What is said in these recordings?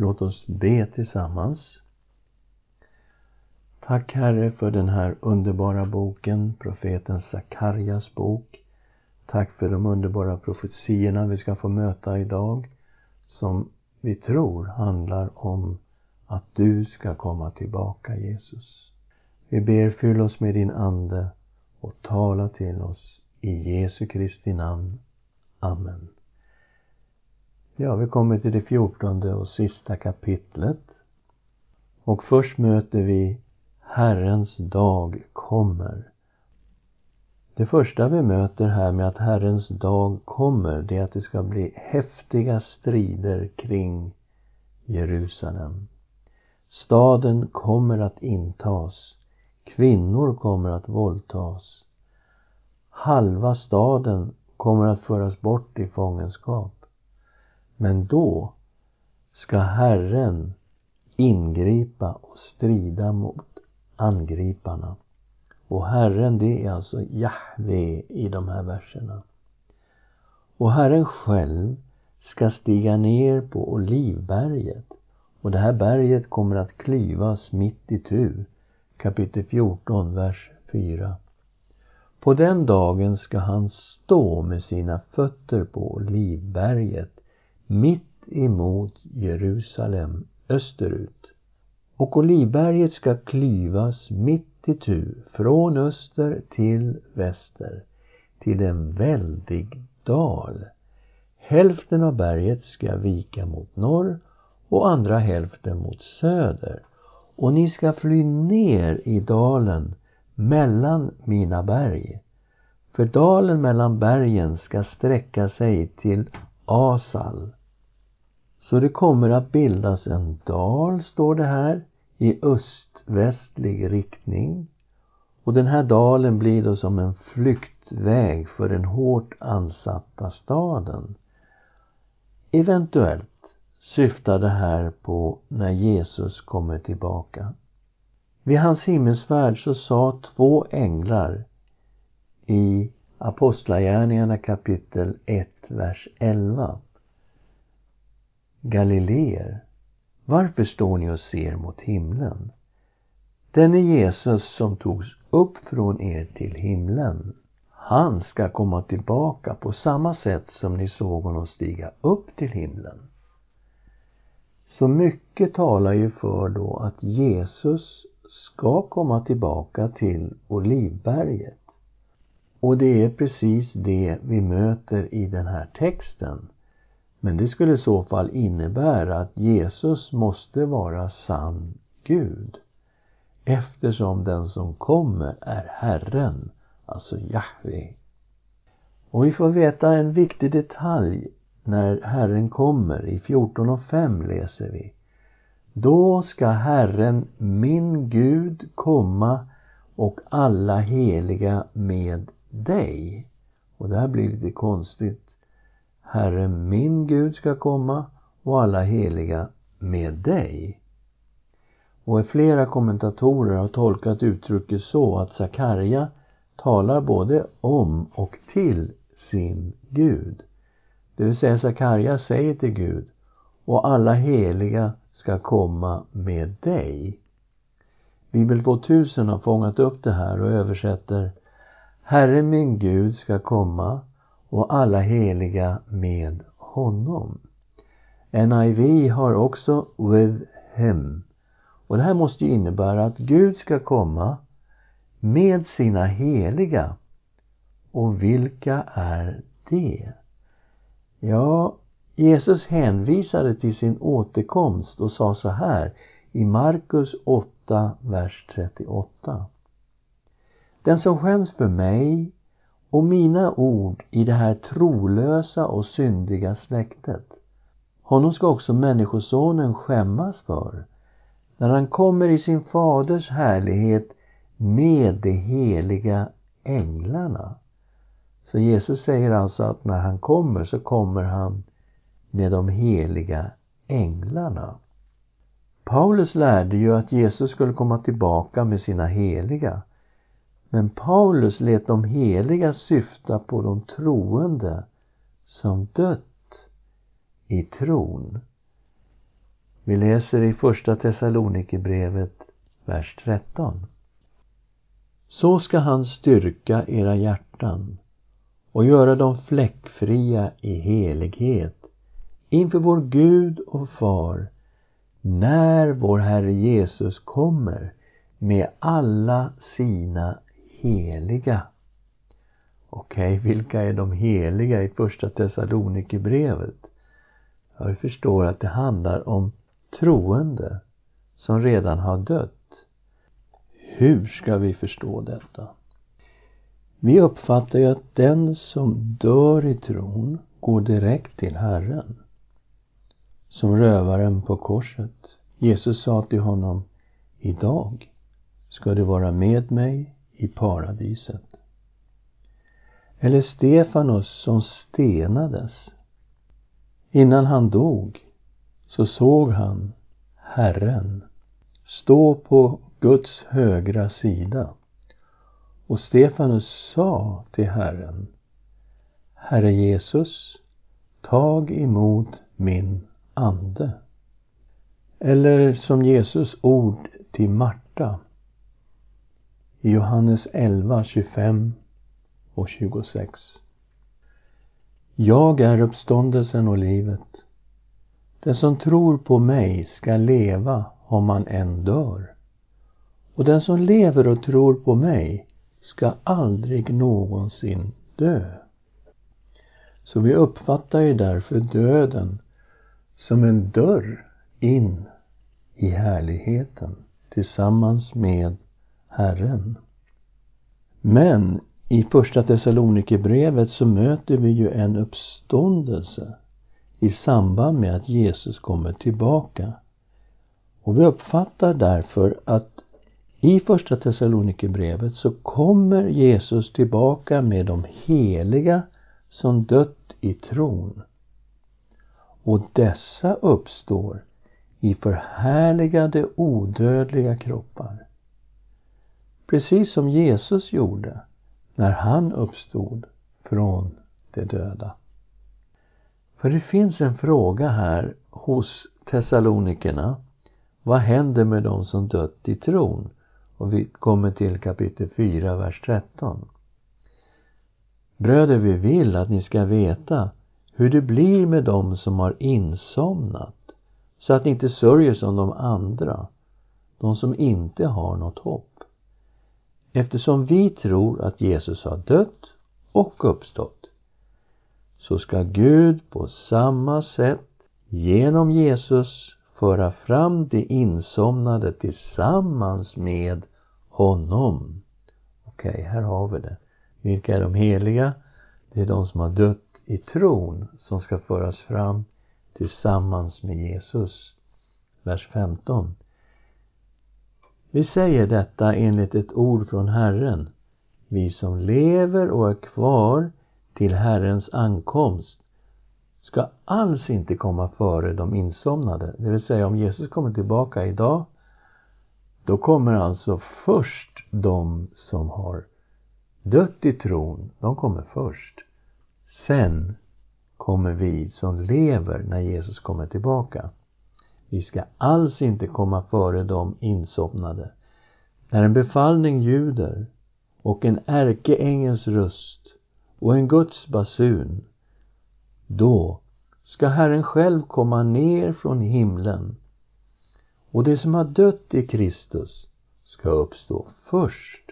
Låt oss be tillsammans. Tack Herre för den här underbara boken, profeten Sakarjas bok. Tack för de underbara profetiorna vi ska få möta idag, som vi tror handlar om att du ska komma tillbaka, Jesus. Vi ber, fyll oss med din Ande och tala till oss i Jesu Kristi namn. Amen. Ja, vi kommer till det fjortonde och sista kapitlet. Och först möter vi Herrens dag kommer. Det första vi möter här med att Herrens dag kommer, det är att det ska bli häftiga strider kring Jerusalem. Staden kommer att intas. Kvinnor kommer att våldtas. Halva staden kommer att föras bort i fångenskap. Men då ska Herren ingripa och strida mot angriparna. Och Herren, det är alltså Jahve i de här verserna. Och Herren själv ska stiga ner på Olivberget. Och det här berget kommer att klyvas mitt i tu. Kapitel 14, vers 4. På den dagen ska han stå med sina fötter på Olivberget mitt emot Jerusalem österut. Och Olivberget ska klyvas mitt i tu från öster till väster till en väldig dal. Hälften av berget ska vika mot norr och andra hälften mot söder. Och ni ska fly ner i dalen mellan mina berg. För dalen mellan bergen ska sträcka sig till Asal. Så det kommer att bildas en dal, står det här, i öst-västlig riktning. Och den här dalen blir då som en flyktväg för den hårt ansatta staden. Eventuellt syftar det här på när Jesus kommer tillbaka. Vid hans himmelsfärd så sa två änglar i Apostlagärningarna kapitel 1, vers 11. Galileer, varför står ni och ser mot himlen? Denne Jesus som togs upp från er till himlen, han ska komma tillbaka på samma sätt som ni såg honom stiga upp till himlen. Så mycket talar ju för då att Jesus ska komma tillbaka till Olivberget. Och det är precis det vi möter i den här texten. Men det skulle i så fall innebära att Jesus måste vara sann Gud. Eftersom den som kommer är Herren, alltså Jahve. Och vi får veta en viktig detalj när Herren kommer. I 14 och 5 läser vi. Då ska Herren, min Gud, komma och alla heliga med dig. Och det här blir lite konstigt. Herre min Gud ska komma och alla heliga med dig. Och flera kommentatorer har tolkat uttrycket så att Sakarja talar både om och till sin Gud. Det vill säga Sakarja säger till Gud och alla heliga ska komma med dig. Bibel 2000 har fångat upp det här och översätter Herre min Gud ska komma och alla heliga med honom. NIV har också with him. Och det här måste ju innebära att Gud ska komma med sina heliga. Och vilka är det? Ja, Jesus hänvisade till sin återkomst och sa så här i Markus 8, vers 38. Den som skäms för mig och mina ord i det här trolösa och syndiga släktet, honom ska också Människosonen skämmas för när han kommer i sin faders härlighet med de heliga änglarna. Så Jesus säger alltså att när han kommer så kommer han med de heliga änglarna. Paulus lärde ju att Jesus skulle komma tillbaka med sina heliga. Men Paulus lät de heliga syfta på de troende som dött i tron. Vi läser i Första Thessalonikerbrevet, vers 13. Så ska han styrka era hjärtan och göra dem fläckfria i helighet inför vår Gud och Far när vår Herre Jesus kommer med alla sina heliga. Okej, okay, vilka är de heliga i Första Thessalonikerbrevet? Ja, vi förstår att det handlar om troende som redan har dött. Hur ska vi förstå detta? Vi uppfattar ju att den som dör i tron går direkt till Herren. Som rövaren på korset. Jesus sa till honom Idag ska du vara med mig i paradiset. Eller Stefanos som stenades. Innan han dog så såg han Herren stå på Guds högra sida. Och Stefanus sa till Herren Herre Jesus, tag emot min ande. Eller som Jesus ord till Marta i Johannes 11, 25 och 26. Jag är uppståndelsen och livet. Den som tror på mig ska leva om han än dör. Och den som lever och tror på mig ska aldrig någonsin dö. Så vi uppfattar ju därför döden som en dörr in i härligheten tillsammans med Herren. Men i Första Thessalonikerbrevet så möter vi ju en uppståndelse i samband med att Jesus kommer tillbaka. Och vi uppfattar därför att i Första Thessalonikerbrevet så kommer Jesus tillbaka med de heliga som dött i tron. Och dessa uppstår i förhärligade odödliga kroppar. Precis som Jesus gjorde när han uppstod från de döda. För det finns en fråga här hos Thessalonikerna. Vad händer med de som dött i tron? Och vi kommer till kapitel 4, vers 13. Bröder, vi vill att ni ska veta hur det blir med dem som har insomnat så att ni inte sörjer som de andra, de som inte har något hopp. Eftersom vi tror att Jesus har dött och uppstått så ska Gud på samma sätt genom Jesus föra fram de insomnade tillsammans med honom. Okej, okay, här har vi det. Vilka är de heliga? Det är de som har dött i tron som ska föras fram tillsammans med Jesus. Vers 15. Vi säger detta enligt ett ord från Herren. Vi som lever och är kvar till Herrens ankomst ska alls inte komma före de insomnade. Det vill säga om Jesus kommer tillbaka idag då kommer alltså först de som har dött i tron, de kommer först. Sen kommer vi som lever när Jesus kommer tillbaka. Vi ska alls inte komma före de insomnade. När en befallning ljuder och en ärkeängels röst och en Guds basun, då ska Herren själv komma ner från himlen och det som har dött i Kristus ska uppstå först.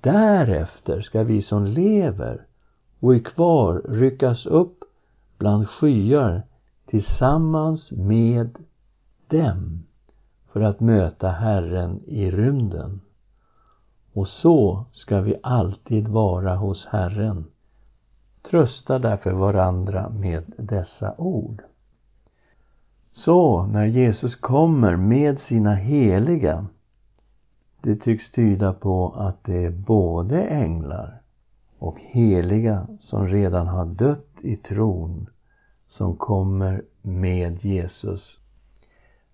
Därefter ska vi som lever och är kvar ryckas upp bland skyar tillsammans med dem för att möta Herren i rymden. Och så ska vi alltid vara hos Herren. Trösta därför varandra med dessa ord. Så, när Jesus kommer med sina heliga, det tycks tyda på att det är både änglar och heliga som redan har dött i tron som kommer med Jesus.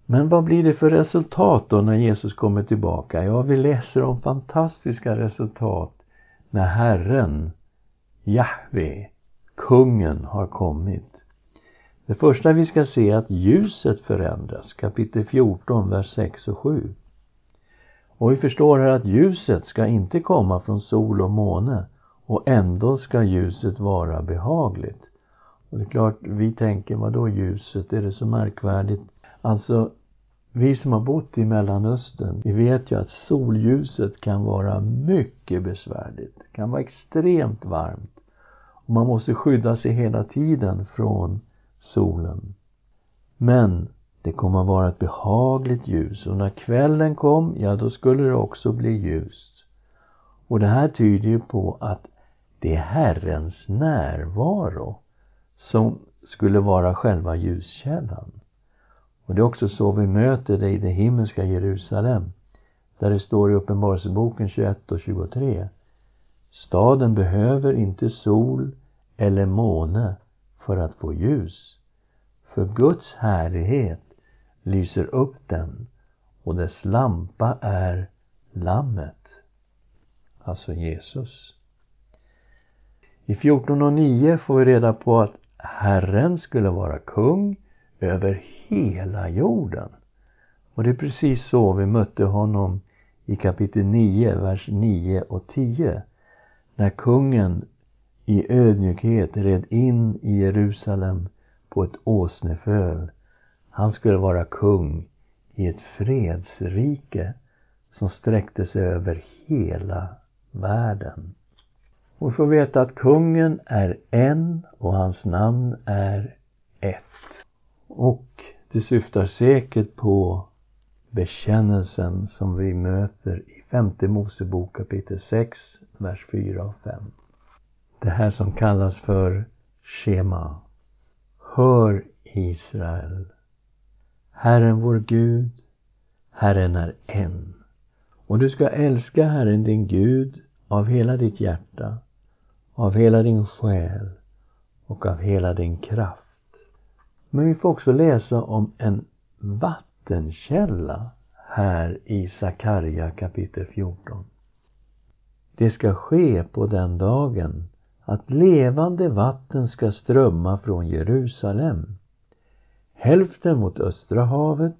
Men vad blir det för resultat då när Jesus kommer tillbaka? Ja, vi läser om fantastiska resultat när Herren, Jahve, kungen, har kommit. Det första vi ska se är att ljuset förändras, kapitel 14, vers 6 och 7. Och vi förstår här att ljuset ska inte komma från sol och måne och ändå ska ljuset vara behagligt. Och det är klart, vi tänker, vad då ljuset? Är det så märkvärdigt? Alltså, vi som har bott i Mellanöstern, vi vet ju att solljuset kan vara mycket besvärligt. Det kan vara extremt varmt. Och man måste skydda sig hela tiden från solen. Men det kommer att vara ett behagligt ljus och när kvällen kom, ja då skulle det också bli ljust. Och det här tyder ju på att det är Herrens närvaro som skulle vara själva ljuskällan. Och det är också så vi möter det i det himmelska Jerusalem. Där det står i Uppenbarelseboken 21 och 23. Staden behöver inte sol eller måne för att få ljus. För Guds härlighet lyser upp den och dess lampa är Lammet, alltså Jesus. I 14 och 9 får vi reda på att Herren skulle vara kung över hela jorden. Och det är precis så vi mötte honom i kapitel 9, vers 9 och 10. När kungen i ödmjukhet red in i Jerusalem på ett åsneföl. Han skulle vara kung i ett fredsrike som sträckte sig över hela världen. Och få veta att kungen är en och hans namn är ett. Och det syftar säkert på bekännelsen som vi möter i femte Mosebok kapitel 6, vers 4 och 5. Det här som kallas för Shema. Hör Israel. Herren vår Gud, Herren är en. Och du ska älska Herren din Gud av hela ditt hjärta, av hela din själ och av hela din kraft. Men vi får också läsa om en vattenkälla här i Sakarja kapitel 14. Det ska ske på den dagen att levande vatten ska strömma från Jerusalem. Hälften mot Östra havet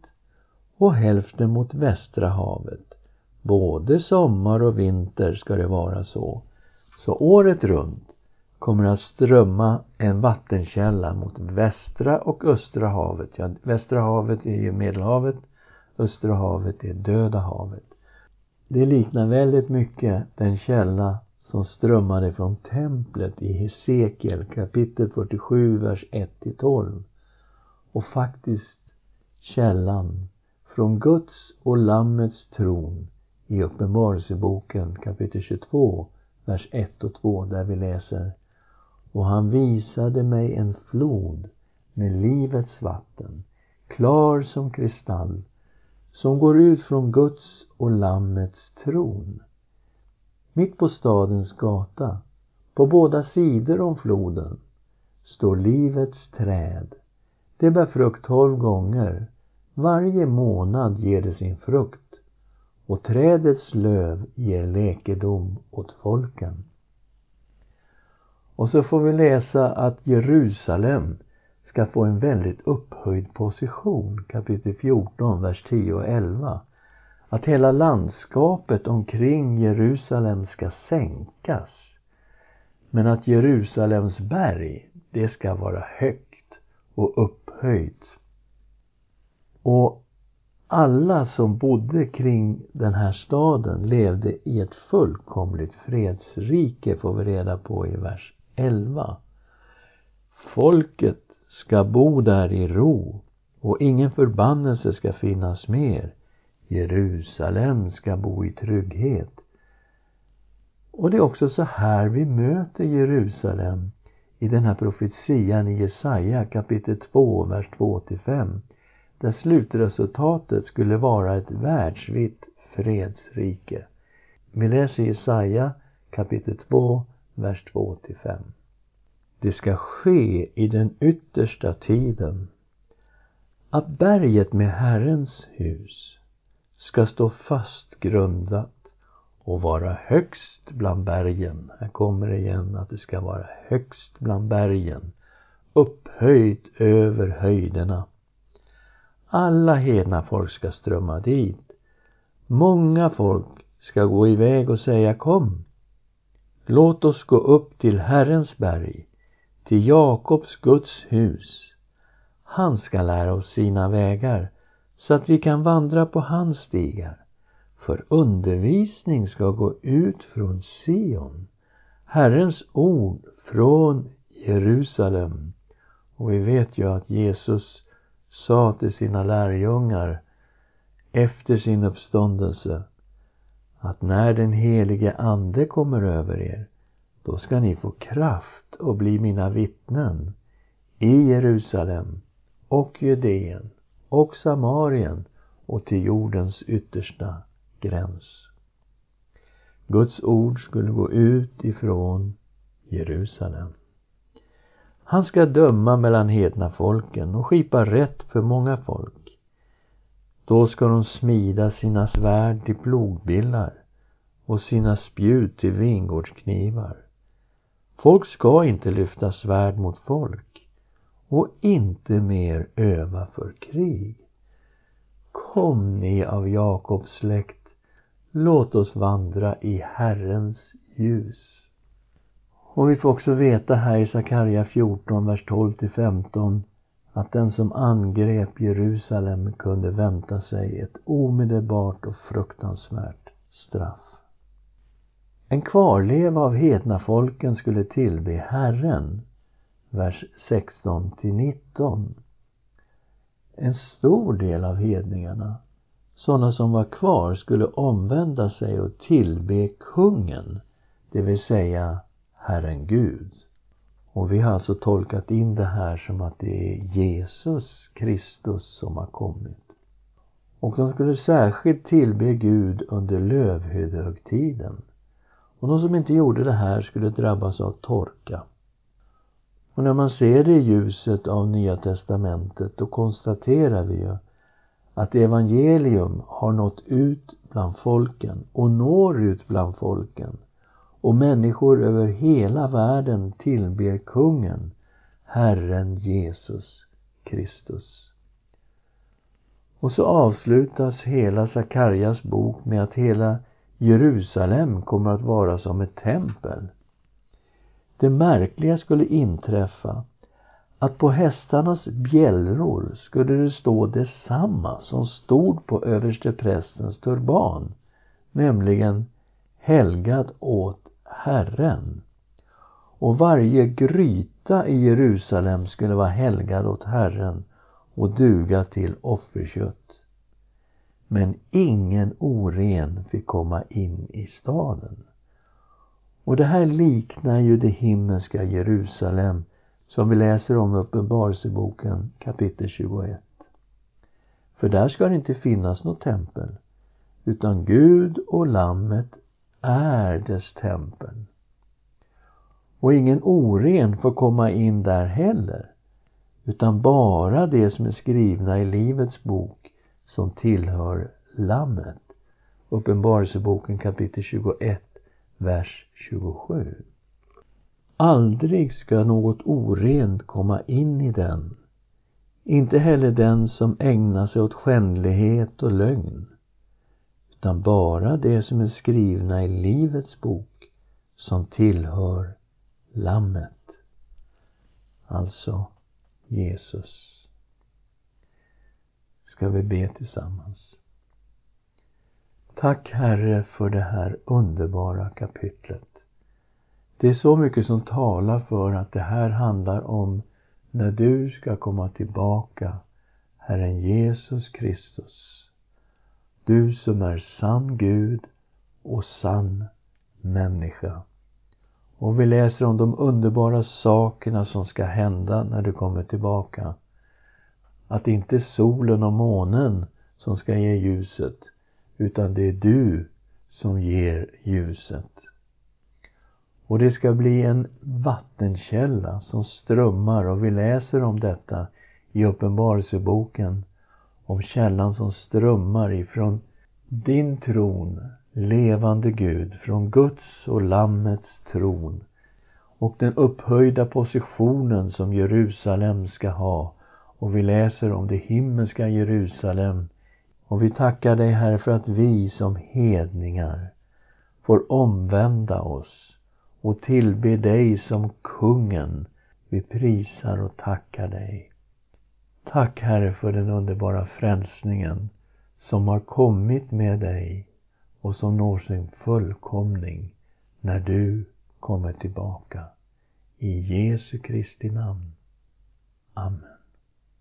och hälften mot Västra havet. Både sommar och vinter ska det vara så. Så året runt kommer att strömma en vattenkälla mot västra och östra havet. Ja, västra havet är ju Medelhavet, östra havet är Döda havet. Det liknar väldigt mycket den källa som strömmade från templet i Hesekiel kapitel 47, vers 1-12. Och faktiskt källan från Guds och Lammets tron i Uppenbarelseboken kapitel 22, vers 1 och 2 där vi läser Och han visade mig en flod med livets vatten, klar som kristall, som går ut från Guds och Lammets tron. Mitt på stadens gata, på båda sidor om floden, står livets träd. Det bär frukt tolv gånger. Varje månad ger det sin frukt och trädets löv ger läkedom åt folken. Och så får vi läsa att Jerusalem ska få en väldigt upphöjd position, kapitel 14, vers 10 och 11. Att hela landskapet omkring Jerusalem ska sänkas. Men att Jerusalems berg, det ska vara högt och upphöjt. Och alla som bodde kring den här staden levde i ett fullkomligt fredsrike, får vi reda på i vers 11. Folket ska bo där i ro och ingen förbannelse ska finnas mer. Jerusalem ska bo i trygghet. Och det är också så här vi möter Jerusalem i den här profetian i Jesaja kapitel 2, vers 2-5 där slutresultatet skulle vara ett världsvitt fredsrike. Vi läser Jesaja kapitel 2, vers 2-5. Det ska ske i den yttersta tiden att berget med Herrens hus ska stå fast grundat och vara högst bland bergen. Här kommer det igen att det ska vara högst bland bergen upphöjt över höjderna. Alla hedna folk ska strömma dit. Många folk ska gå iväg och säga kom. Låt oss gå upp till Herrens berg, till Jakobs Guds hus. Han ska lära oss sina vägar så att vi kan vandra på hans stigar. För undervisning ska gå ut från Sion, Herrens ord från Jerusalem. Och vi vet ju att Jesus sa till sina lärjungar efter sin uppståndelse att när den helige Ande kommer över er, då ska ni få kraft och bli mina vittnen i Jerusalem och Judeen och Samarien och till jordens yttersta gräns. Guds ord skulle gå ut ifrån Jerusalem. Han ska döma mellan hedna folken och skipa rätt för många folk. Då ska de smida sina svärd till plogbillar och sina spjut till vingårdsknivar. Folk ska inte lyfta svärd mot folk och inte mer öva för krig. Kom ni av Jakobs släkt, låt oss vandra i Herrens ljus. Och vi får också veta här i Sakarja 14, vers 12 till 15 att den som angrep Jerusalem kunde vänta sig ett omedelbart och fruktansvärt straff. En kvarleva av hedna folken skulle tillbe Herren, vers 16 till 19. En stor del av hedningarna, sådana som var kvar, skulle omvända sig och tillbe kungen, det vill säga Herren Gud. Och vi har alltså tolkat in det här som att det är Jesus Kristus som har kommit. Och de skulle särskilt tillbe Gud under lövhyddohögtiden. Och de som inte gjorde det här skulle drabbas av torka. Och när man ser det i ljuset av Nya Testamentet då konstaterar vi ju att evangelium har nått ut bland folken och når ut bland folken och människor över hela världen tillber kungen, Herren Jesus Kristus. Och så avslutas hela Sakarjas bok med att hela Jerusalem kommer att vara som ett tempel. Det märkliga skulle inträffa att på hästarnas bjällror skulle det stå detsamma som stod på översteprästens turban, nämligen helgad åt Herren. Och varje gryta i Jerusalem skulle vara helgad åt Herren och duga till offerkött. Men ingen oren fick komma in i staden. Och det här liknar ju det himmelska Jerusalem som vi läser om i Uppenbarelseboken kapitel 21. För där ska det inte finnas något tempel, utan Gud och Lammet är dess tempel. Och ingen oren får komma in där heller, utan bara det som är skrivna i Livets bok som tillhör Lammet. Uppenbarelseboken kapitel 21, vers 27. Aldrig ska något orent komma in i den, inte heller den som ägnar sig åt skändlighet och lögn utan bara det som är skrivna i Livets bok som tillhör Lammet. Alltså Jesus. Ska vi be tillsammans. Tack Herre för det här underbara kapitlet. Det är så mycket som talar för att det här handlar om när du ska komma tillbaka, Herren Jesus Kristus. Du som är sann Gud och sann människa. Och vi läser om de underbara sakerna som ska hända när du kommer tillbaka. Att det inte är solen och månen som ska ge ljuset, utan det är du som ger ljuset. Och det ska bli en vattenkälla som strömmar och vi läser om detta i Uppenbarelseboken om källan som strömmar ifrån din tron, levande Gud, från Guds och Lammets tron. och den upphöjda positionen som Jerusalem ska ha. Och vi läser om det himmelska Jerusalem. Och vi tackar dig, Herre, för att vi som hedningar får omvända oss och tillbe dig som kungen. Vi prisar och tackar dig. Tack, Herre, för den underbara frälsningen som har kommit med dig och som når sin fullkomning när du kommer tillbaka. I Jesu Kristi namn. Amen.